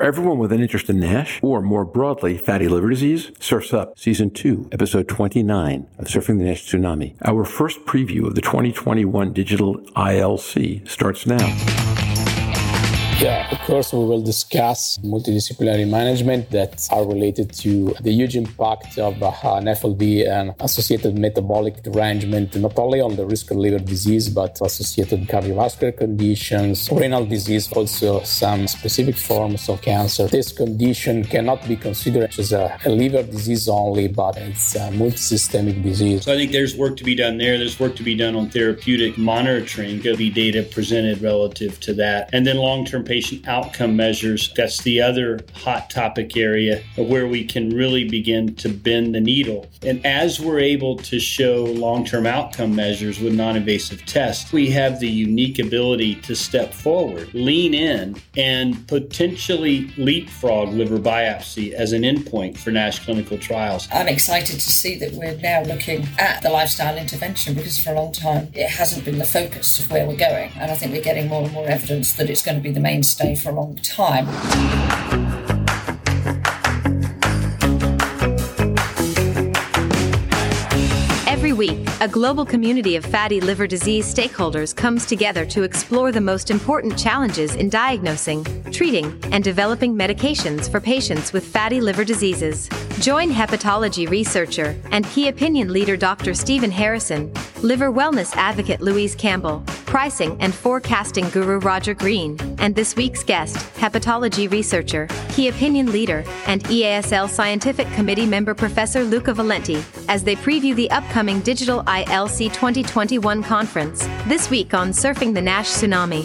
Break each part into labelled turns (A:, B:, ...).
A: For everyone with an interest in NASH, or more broadly, fatty liver disease, Surf's Up, Season 2, Episode 29 of Surfing the NASH Tsunami. Our first preview of the 2021 Digital ILC starts now.
B: Yeah, of course, we will discuss multidisciplinary management that are related to the huge impact of uh, NAFLD and associated metabolic derangement, not only on the risk of liver disease, but associated cardiovascular conditions, renal disease, also some specific forms of cancer. This condition cannot be considered as a, a liver disease only, but it's a multisystemic disease.
C: So I think there's work to be done there. There's work to be done on therapeutic monitoring. There'll be data presented relative to that. And then long term patient outcome measures. That's the other hot topic area where we can really begin to bend the needle. And as we're able to show long term outcome measures with non invasive tests, we have the unique ability to step forward, lean in, and potentially leapfrog liver biopsy as an endpoint for NASH clinical trials.
D: I'm excited to see that we're now looking at the lifestyle intervention because for a long time it hasn't been the focus of where we're going. And I think we're getting more and more evidence that it's going to be the mainstay for a long time.
E: Every week, a global community of fatty liver disease stakeholders comes together to explore the most important challenges in diagnosing, treating, and developing medications for patients with fatty liver diseases. Join hepatology researcher and key opinion leader Dr. Stephen Harrison, liver wellness advocate Louise Campbell, pricing and forecasting guru Roger Green, and this week's guest, hepatology researcher, key opinion leader, and EASL scientific committee member Professor Luca Valenti, as they preview the upcoming Digital ILC 2021 conference, this week on Surfing the NASH Tsunami.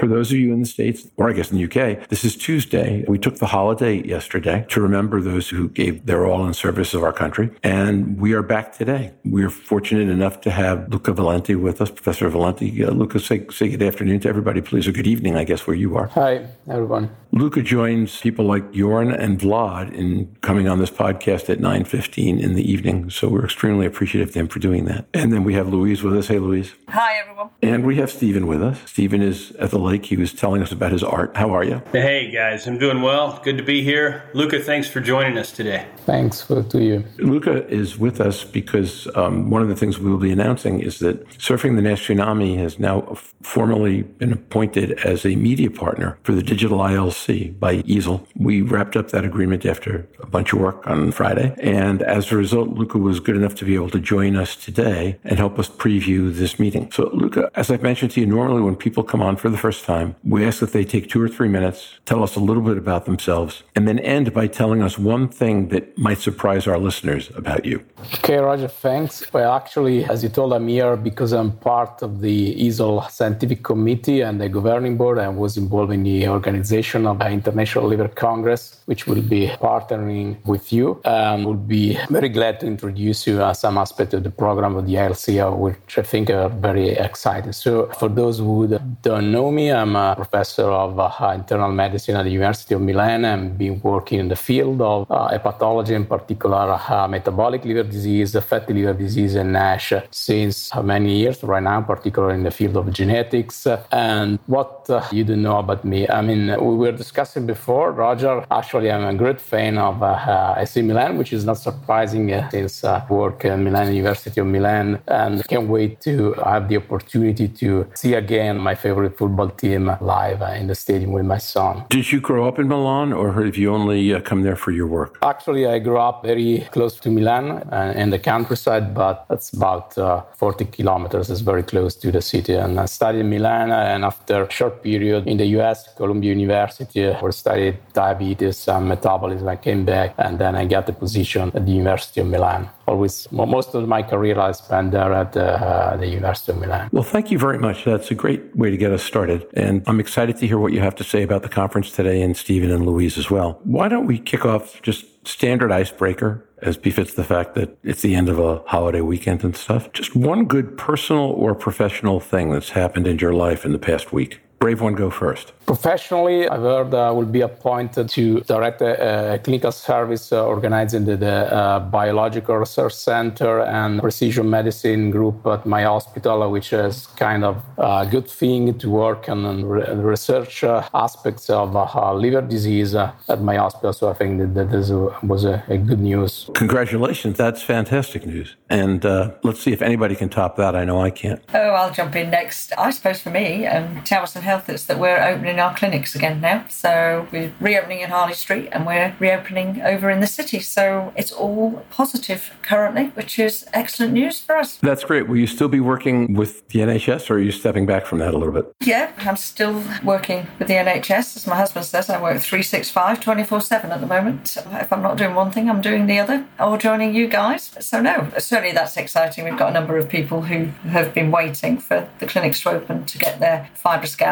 A: For those of you in the States, or I guess in the UK, this is Tuesday. We took the holiday yesterday to remember those who gave their all in service of our country. And we are back today. We are fortunate enough to have Luca Valenti with us, Professor Valenti. Uh, Luca, say, say good afternoon to everybody, please, or good evening, I guess, where you are.
B: Hi, everyone.
A: Luca joins people like Jorn and Vlad in coming on this podcast at 9.15 in the evening. So we're extremely appreciative to him for doing that. And then we have Louise with us. Hey, Louise.
F: Hi, everyone.
A: And we have Stephen with us. Stephen is at the lake. He was telling us about his art. How are you?
C: Hey, guys. I'm doing well. Good to be here. Luca, thanks for joining us today.
B: Thanks for, to you.
A: Luca is with us because um, one of the things we will be announcing is that Surfing the NASH Tsunami has now formally been appointed as a media partner for the Digital ILC by EASL. We wrapped up that agreement after a bunch of work on Friday. And as a result, Luca was good enough to be able to join us today and help us preview this meeting. So, Luca, as I've mentioned to you, normally when people come on for the first time, we ask that they take two or three minutes, tell us a little bit about themselves, and then end by telling us one thing that might surprise our listeners about you.
B: Okay, Roger, thanks. Well, actually, as you told, I'm here because I'm part of the EASL Scientific Committee and the governing board. I was involved in the organization the International Liver Congress, which will be partnering with you. And we'll be very glad to introduce you uh, some aspect of the program of the ILC, uh, which I think are very exciting. So, for those who don't know me, I'm a professor of uh, internal medicine at the University of Milan and been working in the field of uh, hepatology, in particular uh, metabolic liver disease, fatty liver disease, and NASH since many years right now, particularly in the field of genetics. And what uh, you don't know about me, I mean, we were discussing before, Roger, actually, I'm a great fan of uh, AC Milan, which is not surprising uh, since I work at Milan University of Milan and can't wait to have the opportunity to see again my favorite football team live in the stadium with my son.
A: Did you grow up in Milan or have you only uh, come there for your work?
B: Actually, I grew up very close to Milan uh, in the countryside, but that's about uh, 40 kilometers. It's very close to the city. And I studied in Milan, and after a short period in the US, Columbia University, where I studied diabetes and metabolism, I came back, and then I got the position at the University of Milan always most of my career I spent there at uh, the University of Milan.
A: Well, thank you very much. That's a great way to get us started. And I'm excited to hear what you have to say about the conference today and Stephen and Louise as well. Why don't we kick off just standard icebreaker as befits the fact that it's the end of a holiday weekend and stuff. Just one good personal or professional thing that's happened in your life in the past week. Brave one, go first.
B: Professionally, I've heard I uh, will be appointed to direct a, a clinical service uh, organizing the, the uh, Biological Research Center and Precision Medicine group at my hospital, which is kind of a good thing to work on re- research uh, aspects of uh, liver disease uh, at my hospital. So I think that, that this was a, a, good news.
A: Congratulations. That's fantastic news. And let's see if anybody can top that. I know I can't.
D: Oh, I'll jump in next. I suppose for me, um, Towers and Health is that we're opening our clinics again now. So we're reopening in Harley Street and we're reopening over in the city. So it's all positive currently, which is excellent news for us.
A: That's great. Will you still be working with the NHS or are you stepping back from that a little bit?
D: Yeah, I'm still working with the NHS. As my husband says, I work 365, 24 7 at the moment. If I'm not doing one thing, I'm doing the other or joining you guys. So, no, certainly that's exciting. We've got a number of people who have been waiting for the clinics to open to get their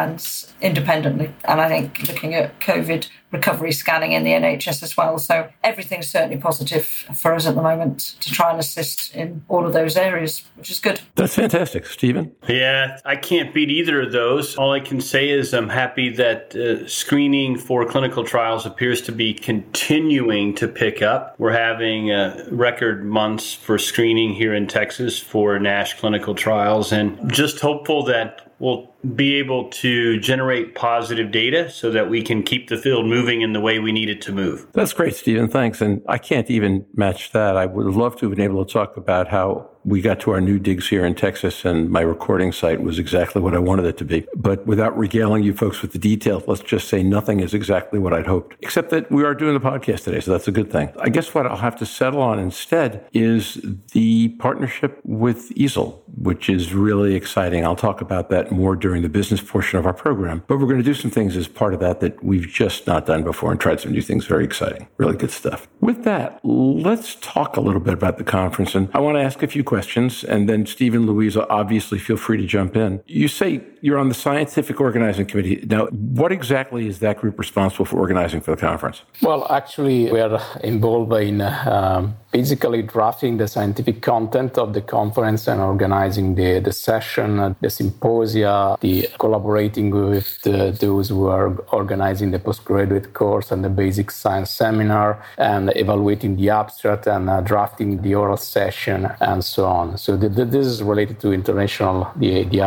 D: FibroScans independently. And I think looking at COVID recovery scanning in the NHS as well. So everything's certainly positive for us at the moment to try and assist in all of those areas, which is good.
A: That's fantastic, Stephen.
C: Yeah, I can't beat either of those. All I can say is I'm happy that uh, screening for clinical trials appears to be continuing to pick up. We're having uh, record months for screening here in Texas for NASH clinical trials, and just hopeful that we'll be able to generate positive data so that we can keep the field moving in the way we need it to move.
A: That's great, Stephen. Thanks. And I can't even match that. I would love to have been able to talk about how we got to our new digs here in Texas and my recording site was exactly what I wanted it to be. But without regaling you folks with the details, let's just say nothing is exactly what I'd hoped, except that we are doing the podcast today. So that's a good thing. I guess what I'll have to settle on instead is the partnership with EASL, which is really exciting. I'll talk about that more during during the business portion of our program. But we're going to do some things as part of that that we've just not done before and tried some new things. Very exciting. Really good stuff. With that, let's talk a little bit about the conference. And I want to ask a few questions. And then Stephen, Louisa, obviously feel free to jump in. You say you're on the scientific organizing committee. Now, what exactly is that group responsible for organizing for the conference?
B: Well, actually, we are involved in um, basically drafting the scientific content of the conference and organizing the, the session, uh, the symposia, the collaborating with the, those who are organizing the postgraduate course and the basic science seminar, and evaluating the abstract and uh, drafting the oral session and so on. So the, the, this is related to international the, the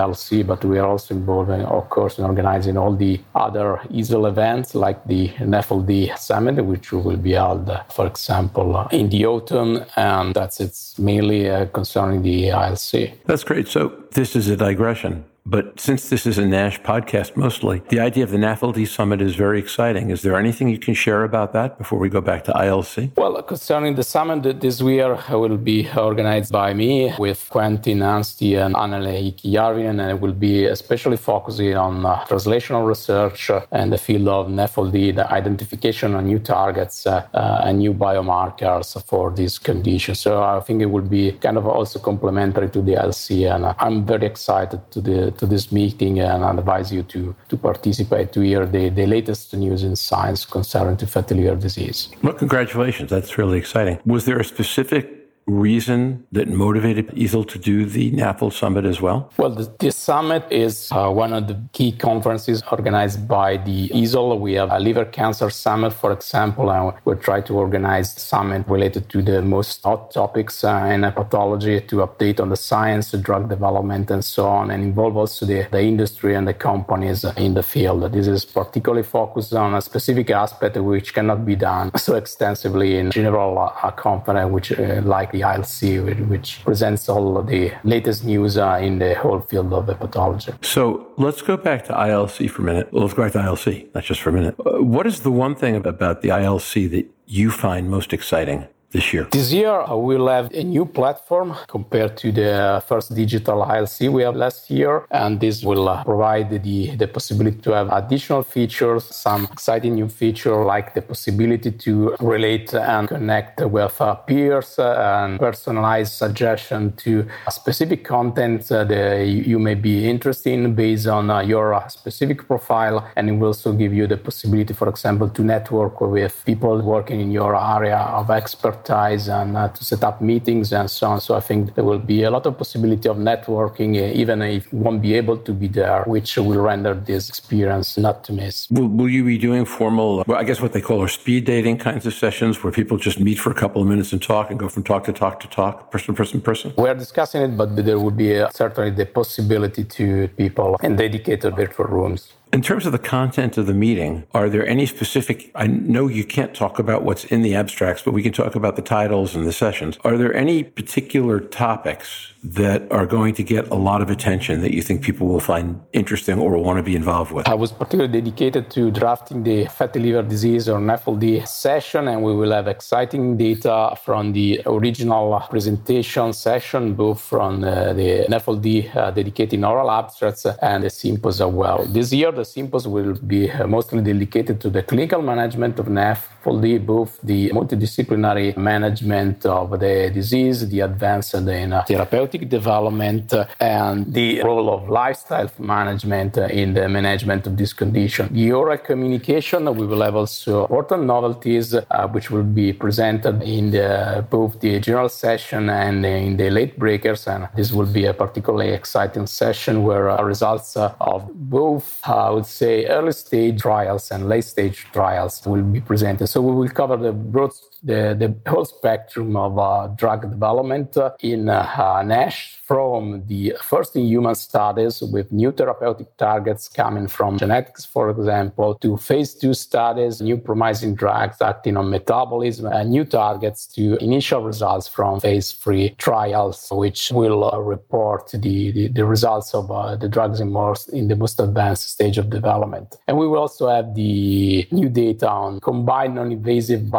B: but we are also involved, in, of course, in organizing all the other EASL events like the NAFLD Summit, which will be held, uh, for example, in the autumn, and that's it's mainly uh, concerning the ILC.
A: That's great. So this is a digression. But since this is a NASH podcast mostly, the idea of the NAFLD Summit is very exciting. Is there anything you can share about that before we go back to ILC?
B: Well, concerning the summit this year will be organized by me with Quentin Anstee and Anneli Järvinen, and it will be especially focusing on uh, translational research and the field of NAFLD, the identification of new targets uh, uh, and new biomarkers for this condition. So I think it will be kind of also complementary to the ILC, and I'm very excited to the to this meeting and advise you to, to participate to hear the, the latest news in science concerning to fatty liver disease.
A: Well, congratulations. That's really exciting. Was there a specific reason that motivated EASL to do the NAFL Summit as well?
B: Well, this summit is uh, one of the key conferences organized by the EASL. We have a liver cancer summit, for example, and we try to organize summit related to the most hot topics uh, in hepatology to update on the science, the drug development, and so on, and involve also the, the industry and the companies in the field. This is particularly focused on a specific aspect which cannot be done so extensively in general uh, conference, which uh, like the ILC, which presents all the latest news uh, in the whole field of hepatology.
A: So let's go back to ILC for a minute. let's go back to ILC, not just for a minute. Uh, what is the one thing about the ILC that you find most exciting? This year?
B: This year, uh, we'll have a new platform compared to the first digital ILC we have last year. And this will uh, provide the, the possibility to have additional features, some exciting new feature like the possibility to relate and connect with uh, peers and personalized suggestion to specific content that you may be interested in based on your specific profile. And it will also give you the possibility, for example, to network with people working in your area of expertise advertise and uh, to set up meetings and so on. So I think there will be a lot of possibility of networking, uh, even if you won't be able to be there, which will render this experience not to miss.
A: Will, will you be doing formal, well, I guess what they call are speed dating kinds of sessions where people just meet for a couple of minutes and talk and go from talk to talk to talk, person, person, person?
B: We are discussing it, but there will be uh, certainly the possibility to people in dedicated virtual rooms.
A: In terms of the content of the meeting, are there any specific? I know you can't talk about what's in the abstracts, but we can talk about the titles and the sessions. Are there any particular topics that are going to get a lot of attention that you think people will find interesting or want to be involved with?
B: I was particularly dedicated to drafting the fatty liver disease or NAFLD session, and we will have exciting data from the original presentation session, both from uh, the NAFLD uh, dedicated oral abstracts and the symposium as well. This year, the symposium will be uh, mostly dedicated to the clinical management of NAFLD, both the multidisciplinary management of the disease, the advanced and the therapeutic development, uh, and the role of lifestyle management uh, in the management of this condition. The oral communication, we will have also important novelties uh, which will be presented in the, both the general session and in the late breakers, and this will be a particularly exciting session where results of both uh, I would say, early stage trials and late stage trials will be presented. So we will cover the broad the, the whole spectrum of uh, drug development uh, in uh, NASH from the first in human studies with new therapeutic targets coming from genetics, for example, to phase two studies, new promising drugs acting on metabolism, and new targets to initial results from phase three trials, which will uh, report the, the, the, results of uh, the drugs in, most, in the most advanced stage of development. And we will also have the new data on combined non invasive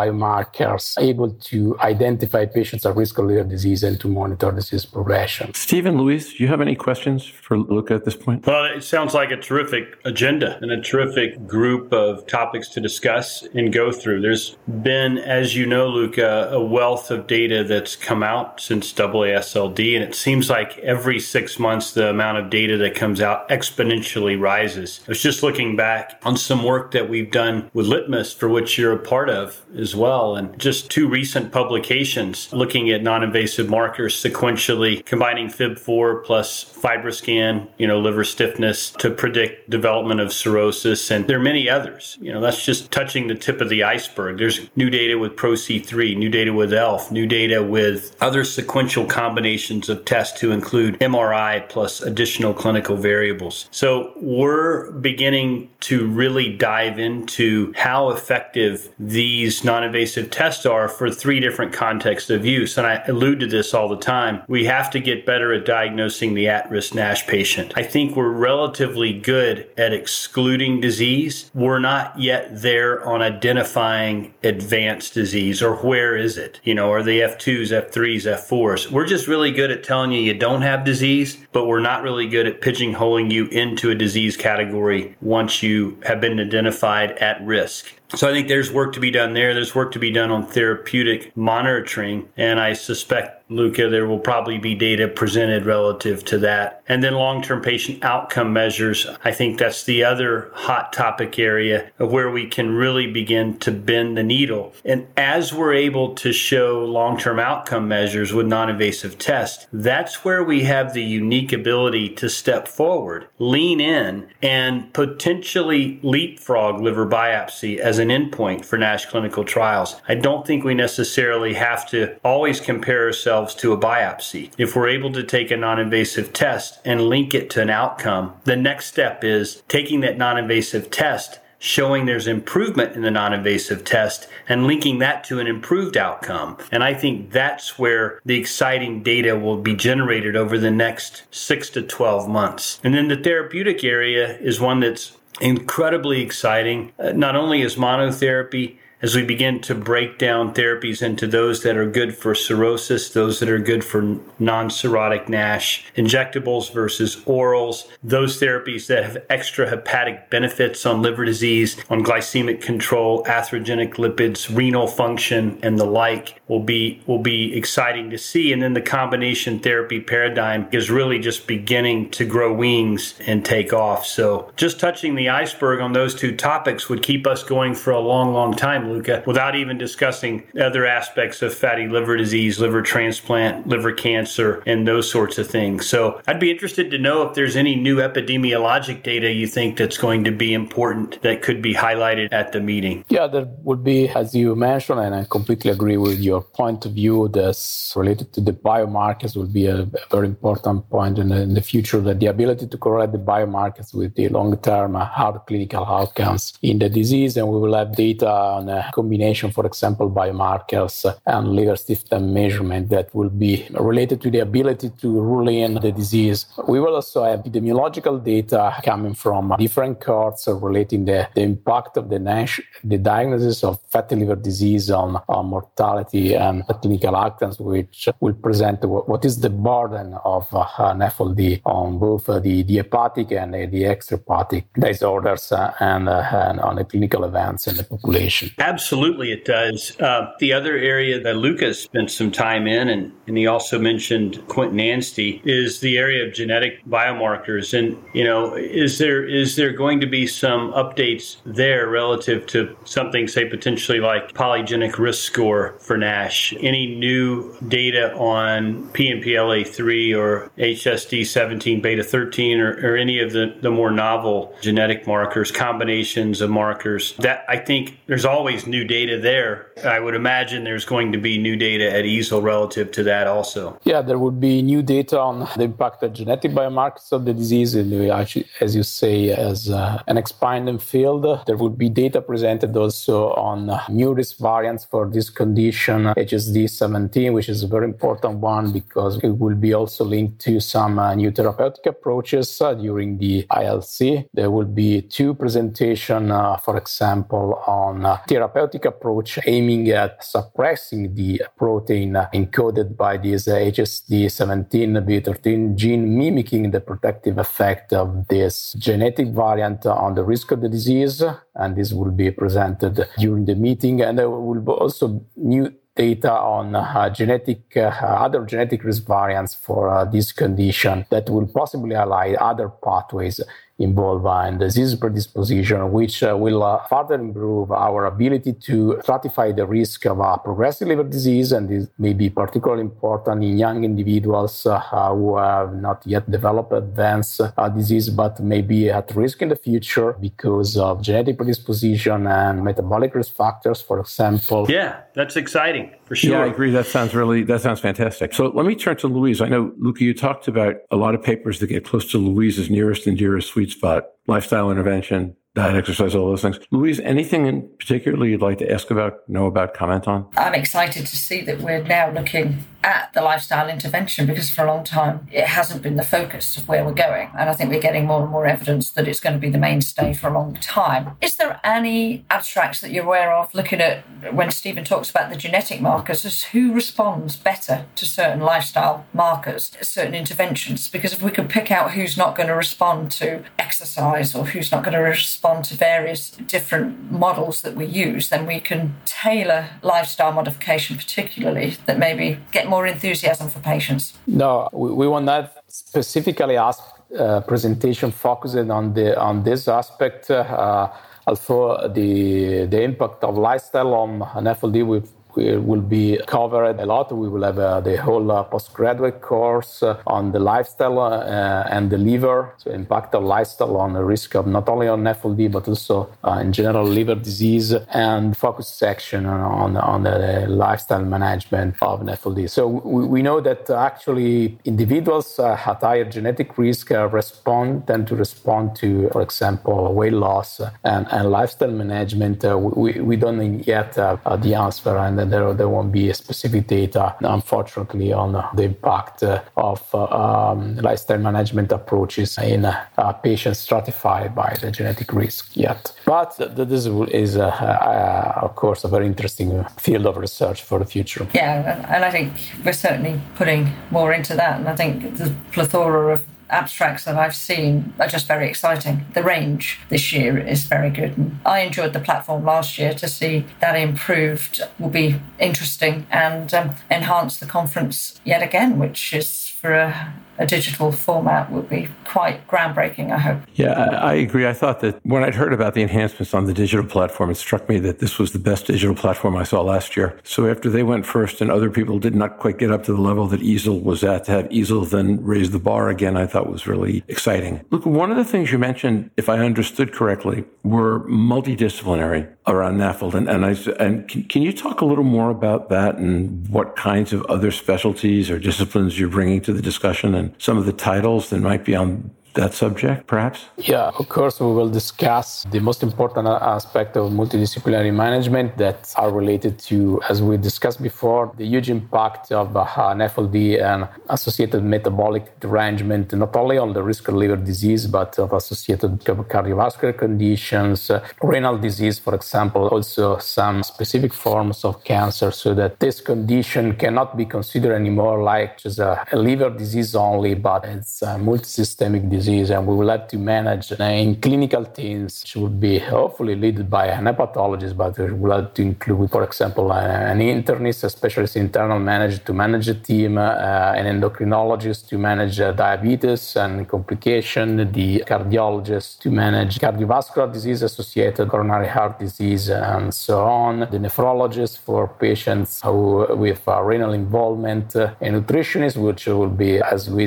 B: biomarkers able to identify patients at risk of liver disease and to monitor disease progression.
A: Stephen, Louise, do you have any questions for Luca at this point?
C: Well, it sounds like a terrific agenda and a terrific group of topics to discuss and go through. There's been, as you know, Luca, a wealth of data that's come out since AASLD, and it seems like every six months the amount of data that comes out exponentially rises. I was just looking back on some work that we've done with Litmus, for which you're a part of as well, and just two recent publications looking at non-invasive markers sequentially, combining FIB4 plus FibroScan, you know, liver stiffness to predict development of cirrhosis. And there are many others. You know, that's just touching the tip of the iceberg. There's new data with ProC3, new data with ELF, new data with other sequential combinations of tests to include MRI plus additional clinical variables. So we're beginning to really dive into how effective these non-invasive tests tests are for three different contexts of use. And I allude to this all the time. We have to get better at diagnosing the at risk NASH patient. I think we're relatively good at excluding disease. We're not yet there on identifying advanced disease or where is it? You know, are they F2s, F3s, F4s? We're just really good at telling you you don't have disease, but we're not really good at pigeonholing you into a disease category once you have been identified at risk. So I think there's work to be done there. There's work to be done on therapeutic monitoring. And I suspect Luca, there will probably be data presented relative to that. And then long term patient outcome measures. I think that's the other hot topic area of where we can really begin to bend the needle. And as we're able to show long term outcome measures with non invasive tests, that's where we have the unique ability to step forward, lean in, and potentially leapfrog liver biopsy as an endpoint for NASH clinical trials. I don't think we necessarily have to always compare ourselves to a biopsy. If we're able to take a non invasive test and link it to an outcome, the next step is taking that non invasive test showing there's improvement in the non invasive test and linking that to an improved outcome. And I think that's where the exciting data will be generated over the next six to 12 months. And then the therapeutic area is one that's incredibly exciting, uh, not only as monotherapy, as we begin to break down therapies into those that are good for cirrhosis, those that are good for non cirrhotic NASH, injectables versus orals, those therapies that have extra hepatic benefits on liver disease, on glycemic control, atherogenic lipids, renal function, and the like will be will be exciting to see. And then the combination therapy paradigm is really just beginning to grow wings and take off. So just touching the iceberg on those two topics would keep us going for a long, long time Luca, without even discussing other aspects of fatty liver disease, liver transplant, liver cancer, and those sorts of things. So I'd be interested to know if there's any new epidemiologic data you think that's going to be important that could be highlighted at the meeting.
B: Yeah, there would be, as you mentioned, and I completely agree with your point of view, this related to the biomarkers will be a, very important point in the, in the, future, that the ability to correlate the biomarkers with the long-term uh, hard clinical outcomes in the disease, and we will have data on a combination, for example, biomarkers and liver stiffness measurement that will be related to the ability to rule in the disease. We will also have epidemiological data coming from different cohorts relating the, the impact of the, NASH, the diagnosis of fatty liver disease on, on mortality and clinical outcomes, which will present what is the burden of uh, NAFLD on both uh, the, the hepatic and uh, the extrahepatic disorders uh, and, and, on the clinical events in the population.
C: Absolutely, it does. Uh, the other area that Lucas spent some time in, and, and he also mentioned Quentin Anstee, is the area of genetic biomarkers. And, you know, is there is there going to be some updates there relative to something, say, potentially like polygenic risk score for NASH? Any new data on PNPLA3 or HSD17 beta 13 or, or any of the, the more novel genetic markers, combinations of markers? That I think there's always new data there. I would imagine there's going to be new data at EASL relative to that also.
B: Yeah, there would be new data on the impact of genetic biomarkers of the disease, actually, as you say, as uh, an expanding field. There would be data presented also on uh, new risk variants for this condition, HSD17, which is a very important one because it will be also linked to some uh, new therapeutic approaches uh, during the ILC. There will be two presentations, uh, for example, on uh, therapeutic approach aiming at suppressing the protein encoded by this HSD17 B13 gene, mimicking the protective effect of this genetic variant on the risk of the disease. And this will be presented during the meeting. And there will be also new data on uh, genetic, uh, other genetic risk variants for uh, this condition that will possibly highlight other pathways involved in disease predisposition, which uh, will uh, further improve our ability to stratify the risk of uh, progressive liver disease. And this may be particularly important in young individuals uh, who have not yet developed advanced uh, disease, but may be at risk in the future because of genetic predisposition and metabolic risk factors, for example.
C: Yeah, that's exciting for sure.
A: Yeah, I agree. That sounds really, that sounds fantastic. So let me turn to Louise. I know, Luca, you talked about a lot of papers that get close to Louise's nearest and dearest sweet spot, lifestyle intervention, diet, exercise, all those things. Louise, anything in particular you'd like to ask about, know about, comment on?
D: I'm excited to see that we're now looking at the lifestyle intervention because for a long time it hasn't been the focus of where we're going. And I think we're getting more and more evidence that it's going to be the mainstay for a long time. Is there any abstracts that you're aware of looking at when Stephen talks about the genetic markers as who responds better to certain lifestyle markers, certain interventions? Because if we could pick out who's not going to respond to exercise or who's not going to respond to various different models that we use, then we can tailor lifestyle modification particularly that maybe get more enthusiasm for patients?
B: No, we, we will not specifically ask uh, presentation focusing on the on this aspect. Uh, although the the impact of lifestyle on NAFLD with will be covered a lot. We will have uh, the whole uh, postgraduate course uh, on the lifestyle uh, and the liver, so impact of lifestyle on the risk of not only on FLD but also uh, in general liver disease, and focus section on on the lifestyle management of FLD. So we, we know that actually individuals uh, at higher genetic risk respond tend to respond to, for example, weight loss and, and lifestyle management. we, we don't yet have the answer and there, there won't be specific data, unfortunately, on the impact uh, of uh, um, lifestyle management approaches in uh, patients stratified by the genetic risk yet. But this is, of course, a very interesting field of research for the future.
D: Yeah, and I think we're certainly putting more into that. And I think the plethora of abstracts that I've seen are just very exciting. The range this year is very good. And I enjoyed the platform last year to see that improved will be interesting and um, enhance the conference yet again, which is for a a digital format would be quite groundbreaking, I hope.
A: Yeah, I, agree. I thought that when I'd heard about the enhancements on the digital platform, it struck me that this was the best digital platform I saw last year. So after they went first and other people did not quite get up to the level that EASL was at, to have EASL then raise the bar again, I thought was really exciting. Look, one of the things you mentioned, if I understood correctly, were multidisciplinary around NAFLD. And, and, I, and can, can you talk a little more about that and what kinds of other specialties or disciplines you're bringing to the discussion some of the titles that might be on that subject, perhaps?
B: Yeah, of course, we will discuss the most important aspect of multidisciplinary management that are related to, as we discussed before, the huge impact of uh, FLD and associated metabolic derangement, not only on the risk of liver disease, but of associated cardiovascular conditions, uh, renal disease, for example, also some specific forms of cancer, so that this condition cannot be considered anymore like just a liver disease only, but it's a multisystemic disease disease, and we will have to manage in clinical teams, which would be hopefully led by an hepatologist, but we will have to include, for example, an internist, a specialist internal manager to manage a team, uh, an endocrinologist to manage uh, diabetes and complication, the cardiologist to manage cardiovascular disease associated coronary heart disease, and so on, the nephrologist for patients who, with uh, renal involvement, a nutritionist, which will be, as we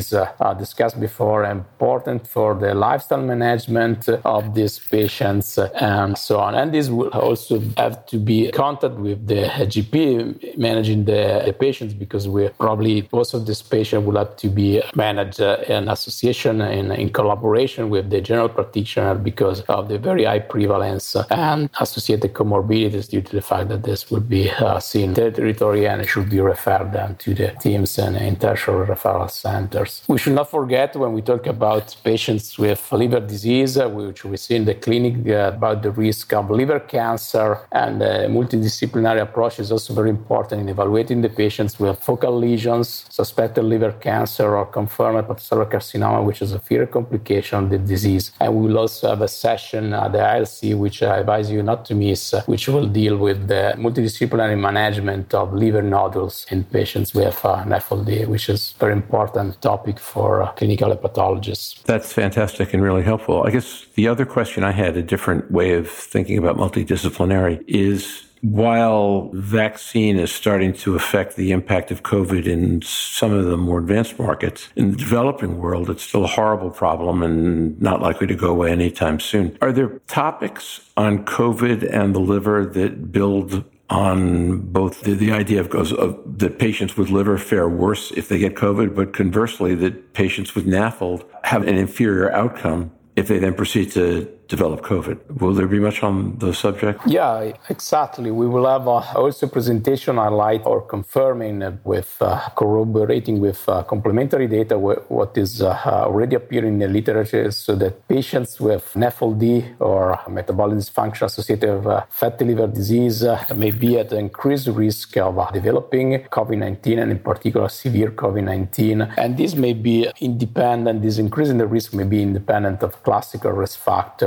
B: discussed before, important important for the lifestyle management of these patients and so on. And this will also have to be contact with the GP managing the, the patients because we probably most of these patients will have to be managed in association and in collaboration with the general practitioner because of the very high prevalence and associated comorbidities due to the fact that this will be uh, seen territory and should be referred then to the teams and in tertiary referral centers. We should not forget when we talk about patients with liver disease, uh, which we see in the clinic uh, about the risk of liver cancer. And the multidisciplinary approach is also very important in evaluating the patients with focal lesions, suspected liver cancer, or confirmed hepatocellular carcinoma, which is a further complication of the disease. And we will also have a session at the ILC, which I advise you not to miss, uh, which will deal with the multidisciplinary management of liver nodules in patients with uh, NAFLD, which is a very important topic for uh, clinical hepatologists.
A: That's fantastic and really helpful. I guess the other question I had, a different way of thinking about multidisciplinary, is while vaccine is starting to affect the impact of COVID in some of the more advanced markets, in the developing world, it's still a horrible problem and not likely to go away anytime soon. Are there topics on COVID and the liver that build on both the, the idea of, of, that patients with liver fare worse if they get COVID, but conversely, that patients with NAFLD have an inferior outcome if they then proceed to develop COVID. Will there be much on the subject?
B: Yeah, exactly. We will have uh, also presentation highlight or confirming with uh, corroborating with uh, complementary data what is uh, already appearing in the literature so that patients with NAFLD or metabolic dysfunction associated with uh, fatty liver disease uh, may be at increased risk of developing COVID-19 and in particular severe COVID-19. And this may be independent, this increase in the risk may be independent of classical risk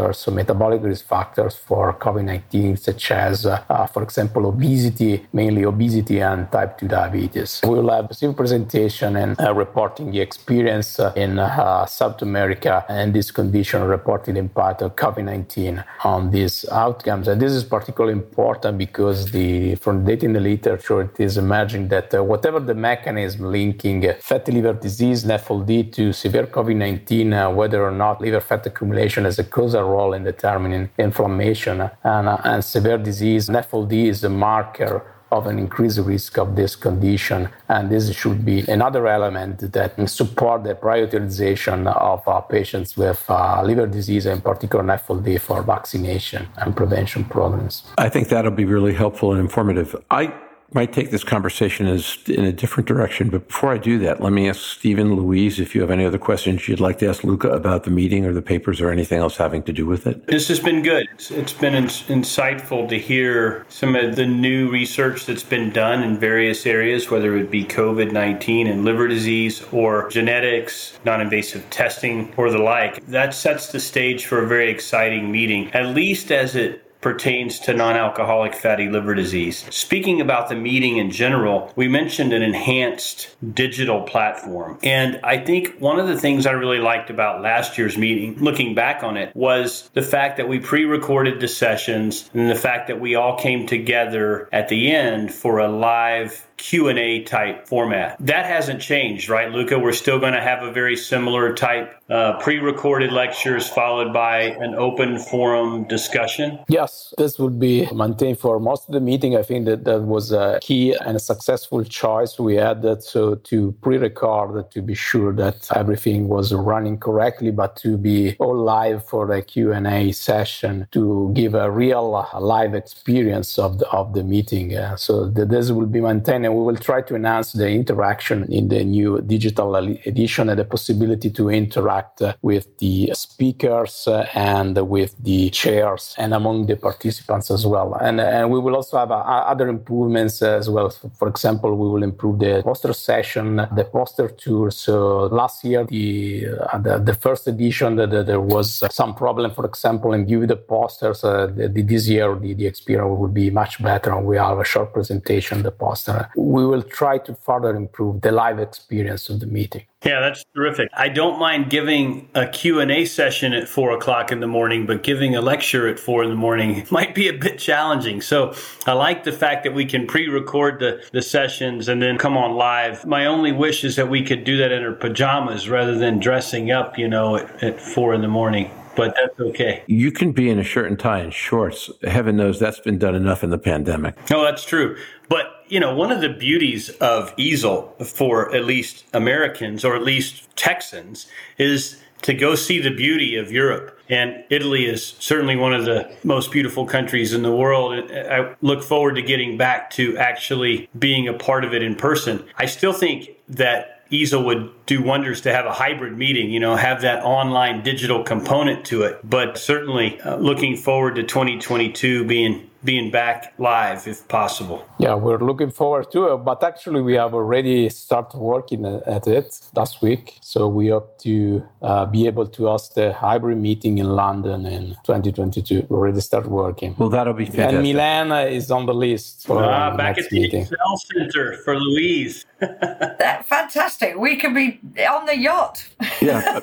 B: factors factors, metabolic risk factors for COVID 19, such as, uh, for example, obesity, mainly obesity and type 2 diabetes. We will have a simple presentation and uh, reporting the experience uh, in uh, South America and this condition reported impact of COVID 19 on these outcomes. And this is particularly important because the from data in the literature, it is emerging that uh, whatever the mechanism linking fatty liver disease, NAFLD, to severe COVID 19, uh, whether or not liver fat accumulation as a causal role role in determining inflammation and, and severe disease. NAFLD is a marker of an increased risk of this condition. And this should be another element that support the prioritization of uh, patients with uh, liver disease, in particular NAFLD, for vaccination and prevention programs.
A: I think that'll be really helpful and informative. I might take this conversation as in a different direction. But before I do that, let me ask Stephen, Louise, if you have any other questions you'd like to ask Luca about the meeting or the papers or anything else having to do with it.
C: This has been good. it's been insightful to hear some of the new research that's been done in various areas, whether it be COVID 19 and liver disease or genetics, non invasive testing, or the like. That sets the stage for a very exciting meeting, at least as it pertains to non alcoholic fatty liver disease. Speaking about the meeting in general, we mentioned an enhanced digital platform. And I think one of the things I really liked about last year's meeting, looking back on it, was the fact that we pre recorded the sessions and the fact that we all came together at the end for a live Q&A type format. That hasn't changed, right, Luca? We're still going to have a very similar type uh, pre-recorded lectures followed by an open forum discussion.
B: Yes, this would be maintained for most of the meeting. I think that that was a key and a successful choice. We had that so to pre-record to be sure that everything was running correctly, but to be all live for the Q&A session to give a real uh, live experience of the, of the meeting. Uh, so this will be maintained and we will try to enhance the interaction in the new digital edition and the possibility to interact with the speakers and with the chairs and among the participants as well. And, and we will also have uh, other improvements as well. For example, we will improve the poster session, the poster tour. So last year, the uh, the, the, first edition, the, the, there was some problem, for example, in view the posters. Uh, the, this year, the, the experience will be much better, and we have a short presentation, the poster we will try to further improve the live experience of the meeting.
C: Yeah, that's terrific. I don't mind giving a Q&A session at 4 o'clock in the morning, but giving a lecture at 4 in the morning might be a bit challenging. So I like the fact that we can pre-record the, the sessions and then come on live. My only wish is that we could do that in our pajamas rather than dressing up, you know, at, at 4 in the morning but that's okay.
A: You can be in a shirt and tie and shorts. Heaven knows that's been done enough in the pandemic.
C: No, that's true. But you know, one of the beauties of EASL for at least Americans or at least Texans is to go see the beauty of Europe. And Italy is certainly one of the most beautiful countries in the world. I look forward to getting back to actually being a part of it in person. I still think that EASL would do wonders to have a hybrid meeting, you know, have that online digital component to it. But certainly uh, looking forward to 2022 being being back live if possible.
B: Yeah, we're looking forward to it. But actually, we have already started working at it last week. So we hope to uh, be able to host a hybrid meeting in London in 2022. We already started working.
A: Well, that'll be fantastic.
B: And Milan is on the list for
C: ah, back at the meeting. Excel Center for Louise.
D: fantastic. We could be on the yacht.
A: yeah.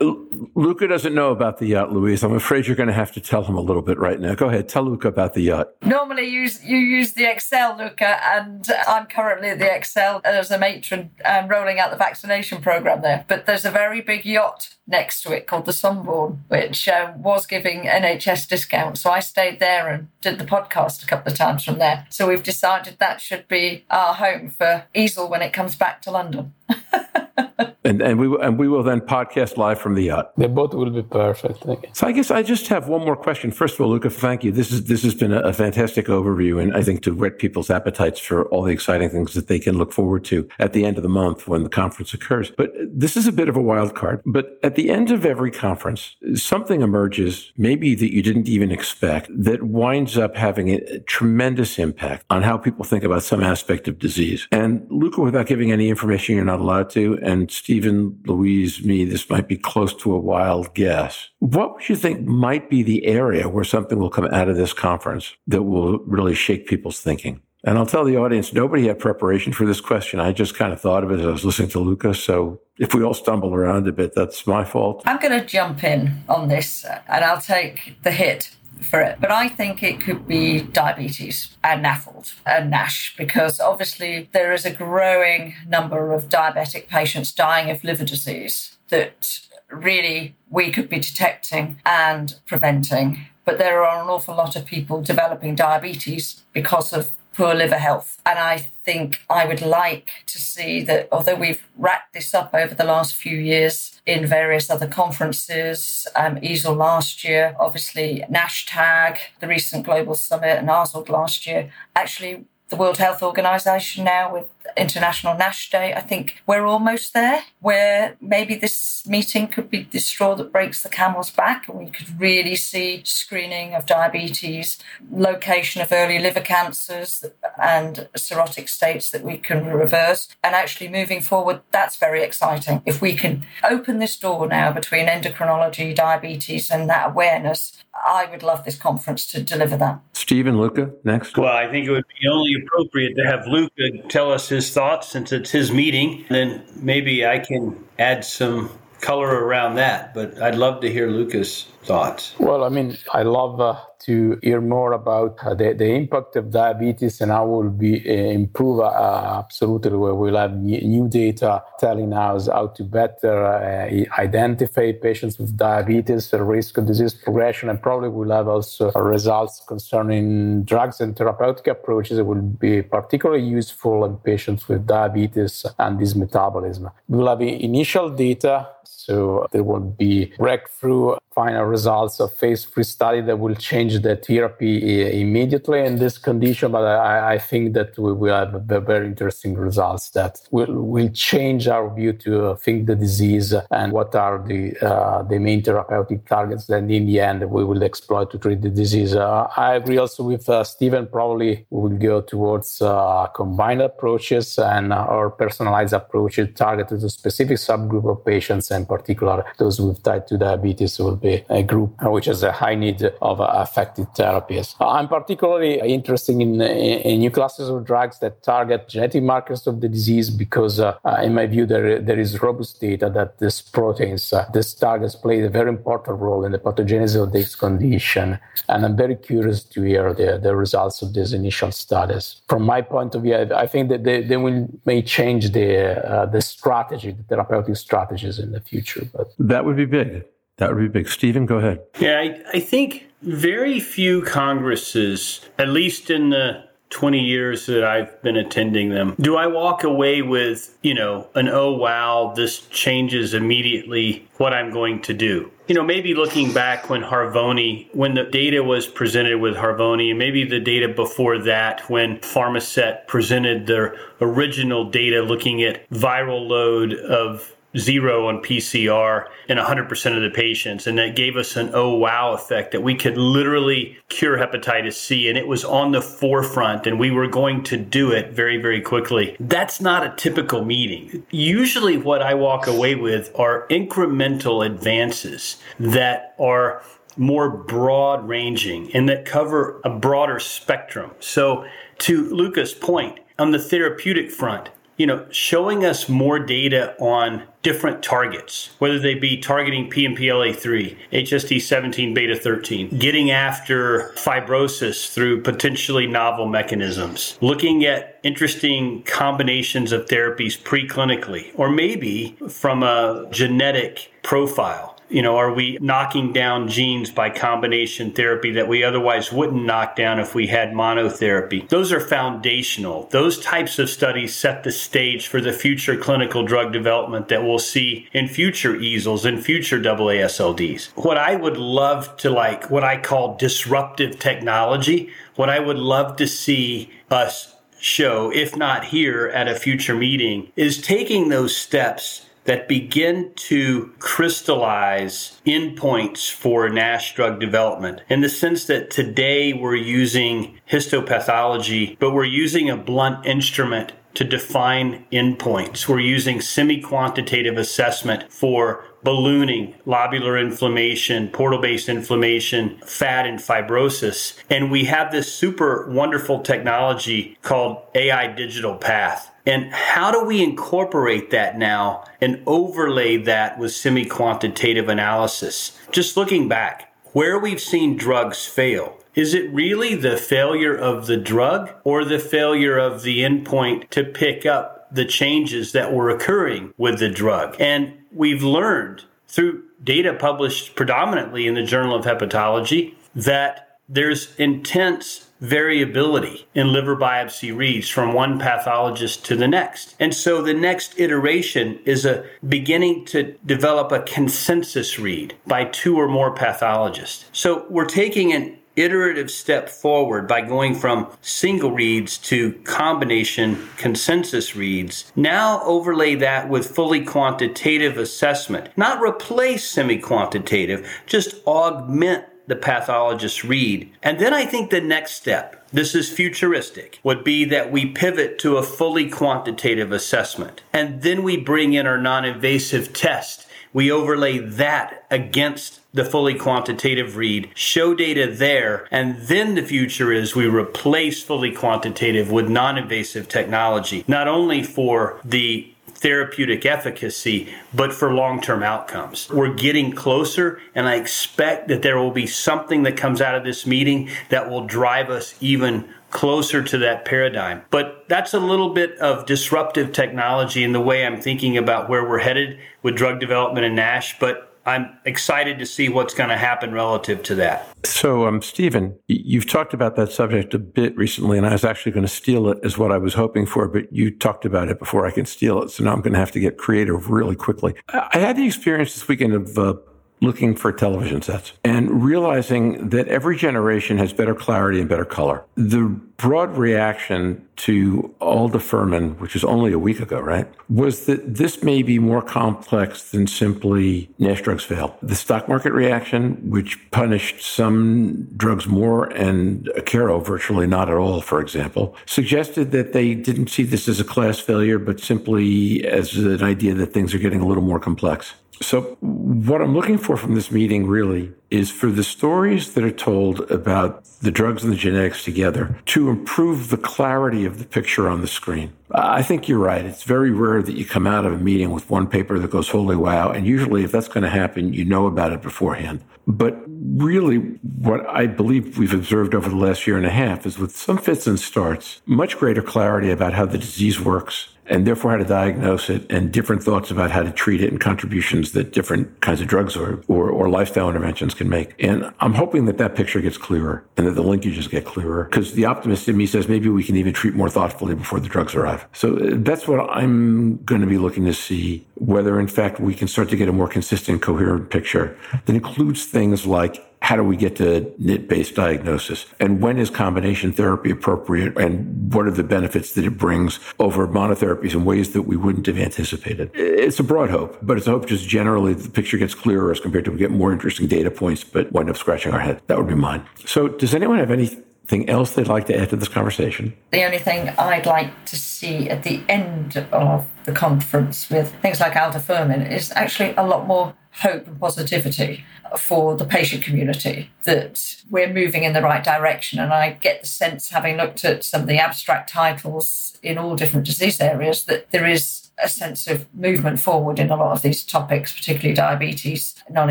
A: Luca doesn't know about the yacht, Louise. I'm afraid you're going to have to tell him a little bit right now. Go ahead, tell Luca about the yacht.
D: Normally, you you use the Excel, Luca, and I'm currently at the Excel as a matron um, rolling out the vaccination program there. But there's a very big yacht next to it called the Sunborn, which uh, was giving NHS discounts. So I stayed there and did the podcast a couple of times from there. So we've decided that should be our home for EASL when it comes back to London.
A: and and we and we will then podcast live from the yacht.
B: They both will be perfect.
A: So I guess I just have one more question. First of all, Luca, thank you. This is this has been a, a, fantastic overview, and I think to whet people's appetites for all the exciting things that they can look forward to at the end of the month when the conference occurs. But this is a bit of a wild card. But at the end of every conference, something emerges, maybe that you didn't even expect, that winds up having a tremendous impact on how people think about some aspect of disease. And Luca, without giving any information you're not allowed to, and Stephen, Louise, me, this might be close to a wild guess. What would you think might be the area where something will come out of this conference that will really shake people's thinking? And I'll tell the audience, nobody had preparation for this question. I just kind of thought of it as I was listening to Lucas. So if we all stumble around a bit, that's my fault.
D: I'm going to jump in on this and I'll take the hit for it. But I think it could be diabetes and NAFLD and NASH because obviously there is a growing number of diabetic patients dying of liver disease that really we could be detecting and preventing. But there are an awful lot of people developing diabetes because of poor liver health. And I think I would like to see that, although we've wrapped this up over the last few years in various other conferences, um, last year, obviously NASHTAG, the recent Global Summit, and AASLD last year, actually the World Health Organization now with International NASH Day. I think we're almost there, where maybe this meeting could be the straw that breaks the camel's back, and we could really see screening of diabetes, location of early liver cancers, and cirrhotic states that we can reverse. And actually moving forward, that's very exciting. If we can open this door now between endocrinology, diabetes, and that awareness, I would love this conference to deliver that.
A: Stephen Luca, next.
C: Well, I think it would be only appropriate to have Luca tell us his thoughts since it's his meeting. Then maybe I can add some color around that. But I'd love to hear Luca's thoughts.
B: Well, I mean, I love uh, to hear more about uh, the, the impact of diabetes and how will be uh, improve uh, absolutely where we'll have new data telling us how to better uh, identify patients with diabetes risk of disease progression and probably we'll have also results concerning drugs and therapeutic approaches that will be particularly useful in patients with diabetes and this metabolism we'll have initial data so there will be breakthrough final results of phase three study that will change the therapy immediately in this condition. But I, I think that we will have very interesting results that will, will change our view to think the disease and what are the uh, the main therapeutic targets that in the end we will exploit to treat the disease. Uh, I agree also with uh, Stephen. Probably we will go towards uh, combined approaches and uh, or personalized approaches targeted to specific subgroup of patients, in particular those with type 2 diabetes will be a group which has a high need of effective therapies. I'm particularly interested in, in, new classes of drugs that target genetic markers of the disease because, uh, in my view, there, there is robust data that these proteins, uh, these targets play a very important role in the pathogenesis of this condition. And I'm very curious to hear the, the results of these initial studies. From my point of view, I think that they, they will may change the, uh, the strategy, the therapeutic strategies in the future. But
A: that would be big. That would be big. Stephen, go ahead.
C: Yeah, I, I think very few Congresses, at least in the 20 years that I've been attending them, do I walk away with, you know, an oh wow, this changes immediately what I'm going to do? You know, maybe looking back when Harvoni, when the data was presented with Harvoni, and maybe the data before that when Pharmasset presented their original data looking at viral load of zero on PCR in 100% of the patients. And that gave us an oh wow effect that we could literally cure hepatitis C. And it was on the forefront and we were going to do it very, very quickly. That's not a typical meeting. Usually, what I walk away with are incremental advances that are more broad ranging and that cover a broader spectrum. So, to Luca's point, on the therapeutic front, you know, showing us more data on different targets, whether they be targeting PNPLA3, HSD17 beta 13, getting after fibrosis through potentially novel mechanisms, looking at interesting combinations of therapies preclinically, or maybe from a genetic profile you know, are we knocking down genes by combination therapy that we otherwise wouldn't knock down if we had monotherapy? Those are foundational. Those types of studies set the stage for the future clinical drug development that we'll see in future EASLs and future AASLDs. What I would love to like, what I call disruptive technology, what I would love to see us show, if not here at a future meeting, is taking those steps that begin to crystallize endpoints for NASH drug development in the sense that today we're using histopathology, but we're using a blunt instrument to define endpoints. We're using semi quantitative assessment for ballooning, lobular inflammation, portal based inflammation, fat, and fibrosis. And we have this super wonderful technology called AI Digital Path. And how do we incorporate that now and overlay that with semi quantitative analysis? Just looking back, where we've seen drugs fail, is it really the failure of the drug or the failure of the endpoint to pick up the changes that were occurring with the drug? And we've learned through data published predominantly in the Journal of Hepatology that there's intense variability in liver biopsy reads from one pathologist to the next. And so the next iteration is a beginning to develop a consensus read by two or more pathologists. So we're taking an iterative step forward by going from single reads to combination consensus reads. Now overlay that with fully quantitative assessment. Not replace semi quantitative, just augment the pathologist read. And then I think the next step, this is futuristic, would be that we pivot to a fully quantitative assessment. And then we bring in our non invasive test. We overlay that against the fully quantitative read, show data there, and then the future is we replace fully quantitative with non invasive technology, not only for the therapeutic efficacy, but for long term outcomes. We're getting closer, and I expect that there will be something that comes out of this meeting that will drive us even closer to that paradigm. But that's a little bit of disruptive technology in the way I'm thinking about where we're headed with drug development and NASH. But I'm excited to see what's going to happen relative to that.
A: So, um, Stephen, you've talked about that subject a bit recently, and I was actually going to steal it as what I was hoping for, but you talked about it before I can steal it. So now I'm going to have to get creative really quickly. I had the experience this weekend of uh, looking for television sets and realizing that every generation has better clarity and better color. The broad reaction to aldafermin, which was only a week ago, right, was that this may be more complex than simply NASH drugs fail. The stock market reaction, which punished some drugs more and Akero virtually not at all, for example, suggested that they didn't see this as a class failure, but simply as an idea that things are getting a little more complex. So, what I'm looking for from this meeting really is for the stories that are told about the drugs and the genetics together to improve the clarity of the picture on the screen. I think you're right. It's very rare that you come out of a meeting with one paper that goes, holy wow. And usually, if that's going to happen, you know about it beforehand. But really, what I believe we've observed over the last year and a half is with some fits and starts, much greater clarity about how the disease works and therefore how to diagnose it and different thoughts about how to treat it and contributions that different kinds of drugs or, or, or lifestyle interventions can make. And I'm hoping that that picture gets clearer and that the linkages get clearer because the optimist in me says maybe we can even treat more thoughtfully before the drugs arrive. So uh, that's what I'm going to be looking to see whether in fact we can start to get a more consistent, coherent picture that includes things like how do we get to NIT based diagnosis? And when is combination therapy appropriate? And what are the benefits that it brings over monotherapies in ways that we wouldn't have anticipated? It's a broad hope, but it's a hope just generally the picture gets clearer as compared to we get more interesting data points, but wind up scratching our head. That would be mine. So, does anyone have any Anything else they'd like to add to this conversation?
D: The only thing I'd like to see at the end of the conference with things like aldafermin is actually a lot more hope and positivity for the patient community that we're moving in the right direction. And I get the sense, having looked at some of the abstract titles in all different disease areas, that there is a sense of movement forward in a lot of these topics, particularly diabetes, non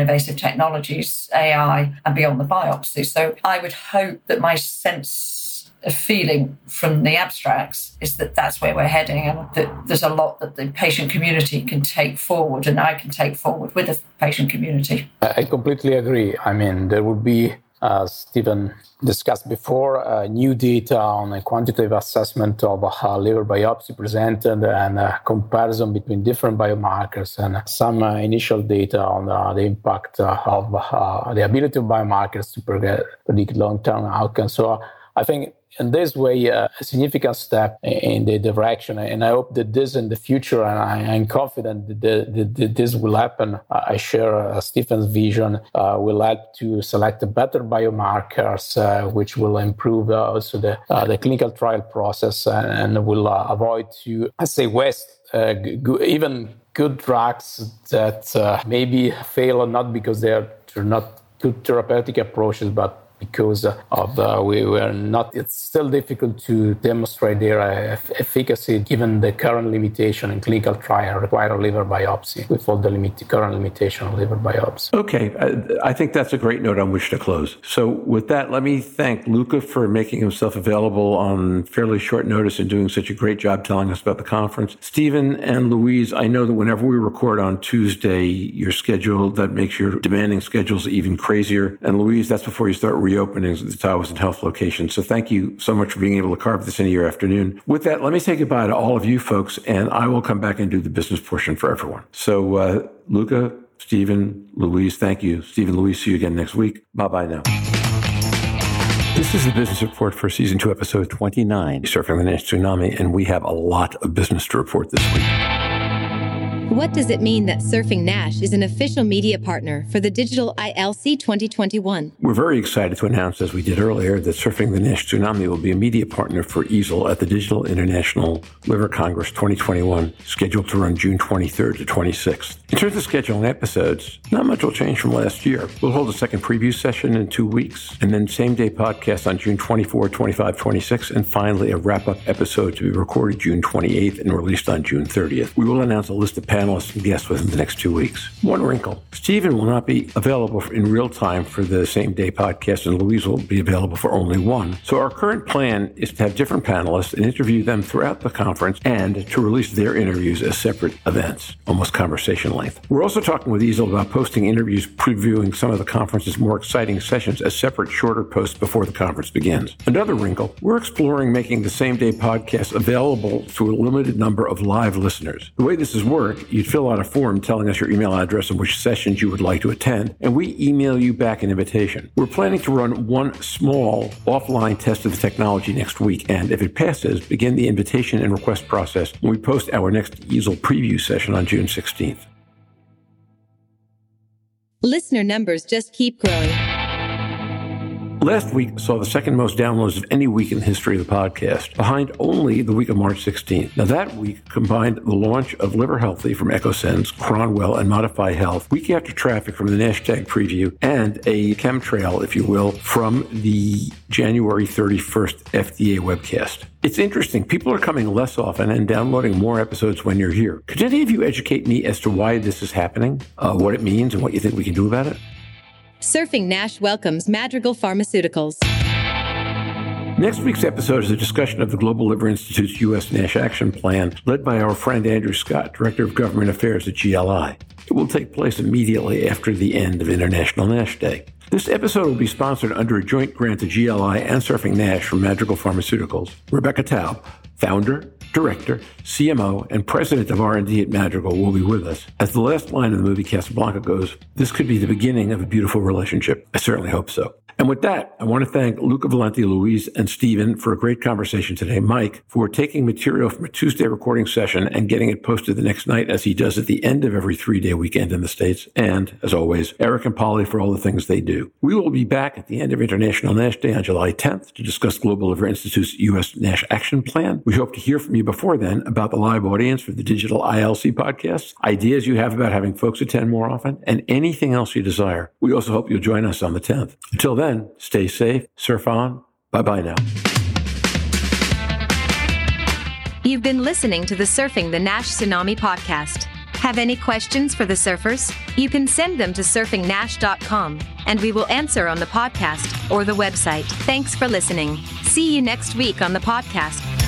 D: invasive technologies, AI, and beyond the biopsy. So I would hope that my sense of feeling from the abstracts is that that's where we're heading and that there's a lot that the patient community can take forward and I can take forward with the patient community.
B: I completely agree. I mean, there would be as Stephen discussed before, uh, new data on a quantitative assessment of uh, liver biopsy presented and a comparison between different biomarkers and some uh, initial data on uh, the impact uh, of uh, the ability of biomarkers to predict long-term outcomes. So I think in this way uh, a significant step in the direction. And I hope that this in the future, and I, am confident that, the, that, that, this will happen. I share uh, Stephen's vision, uh, will help to select better biomarkers, uh, which will improve uh, also the, uh, the clinical trial process and, will avoid to, I say, waste even good drugs that maybe fail or not because they're, they're not good therapeutic approaches, but because of the, we were not, it's still difficult to demonstrate their uh, efficacy given the current limitation in clinical trial require a liver biopsy with all the limit, current limitation of liver biopsy.
A: Okay, I, I think that's a great note on which to close. So with that, let me thank Luca for making himself available on fairly short notice and doing such a great job telling us about the conference. Stephen and Louise, I know that whenever we record on Tuesday, your schedule, that makes your demanding schedules even crazier. And Louise, that's before you start reopenings at the and Health location. So thank you so much for being able to carve this into your afternoon. With that, let me say goodbye to all of you folks, and I will come back and do the business portion for everyone. So, uh, Luca, Stephen, Louise, thank you. Stephen, Louise, see you again next week. Bye bye now. This is the business report for season two, episode 29, Surfing the Nash Tsunami, and we have a lot of business to report this week.
E: What does it mean that Surfing Nash is an official media partner for the Digital ILC 2021?
A: We're very excited to announce, as we did earlier, that Surfing the Nash Tsunami will be a media partner for EASL at the Digital International Liver Congress 2021, scheduled to run June 23rd to 26th. In terms of scheduling episodes, not much will change from last year. We'll hold a second preview session in two weeks, and then same day podcast on June 24, 25, 26, and finally a wrap up episode to be recorded June 28th and released on June 30th. We will announce a list of panelists and guests within the next two weeks. One wrinkle Stephen will not be available in real time for the same day podcast, and Louise will be available for only one. So, our current plan is to have different panelists and interview them throughout the conference and to release their interviews as separate events, almost conversation length. We're also talking with EASL about posting interviews previewing some of the conference's more exciting sessions as separate, shorter posts before the conference begins. Another wrinkle we're exploring making the same day podcast available to a limited number of live listeners. The way this is worked, you'd fill out a form telling us your email address and which sessions you would like to attend, and we email you back an invitation. We're planning to run one small offline test of the technology next week, and if it passes, begin the invitation and request process when we post our next EASL preview session on June 16th.
E: Listener numbers just keep growing.
A: Last week saw the second most downloads of any week in the history of the podcast, behind only the week of March 16th. Now, that week combined the launch of Liver Healthy from Echosens, Cronwell, and Modify Health, week after traffic from the NAShdAQ preview, and a chemtrail, if you will, from the January 31st FDA webcast. It's interesting. People are coming less often and downloading more episodes when you're here. Could any of you educate me as to why this is happening, uh, what it means, and what you think we can do about it?
E: Surfing Nash welcomes Madrigal Pharmaceuticals.
A: Next week's episode is a discussion of the Global Liver Institute's U.S. NASH Action Plan, led by our friend Andrew Scott, Director of Government Affairs at GLI. It will take place immediately after the end of International NASH Day. This episode will be sponsored under a joint grant to GLI and Surfing Nash from Madrigal Pharmaceuticals. Rebecca Taub, founder, director, CMO, and president of R&D at Madrigal will be with us. As the last line of the movie Casablanca goes, this could be the beginning of a beautiful relationship. I certainly hope so. And with that, I want to thank Luca Valenti, Louise, and Stephen for a great conversation today. Mike for taking material from a Tuesday recording session and getting it posted the next night, as he does at the end of every three day weekend in the States. And as always, Eric and Polly for all the things they do. We will be back at the end of International NASH Day on July 10th to discuss Global Liver Institute's U.S. NASH Action Plan. We hope to hear from you before then about the live audience for the digital ILC podcasts, ideas you have about having folks attend more often, and anything else you desire. We also hope you'll join us on the 10th. Until then, stay safe, surf on. Bye bye now.
E: You've been listening to the Surfing the Nash Tsunami podcast. Have any questions for the surfers? You can send them to surfingnash.com and we will answer on the podcast or the website. Thanks for listening. See you next week on the podcast.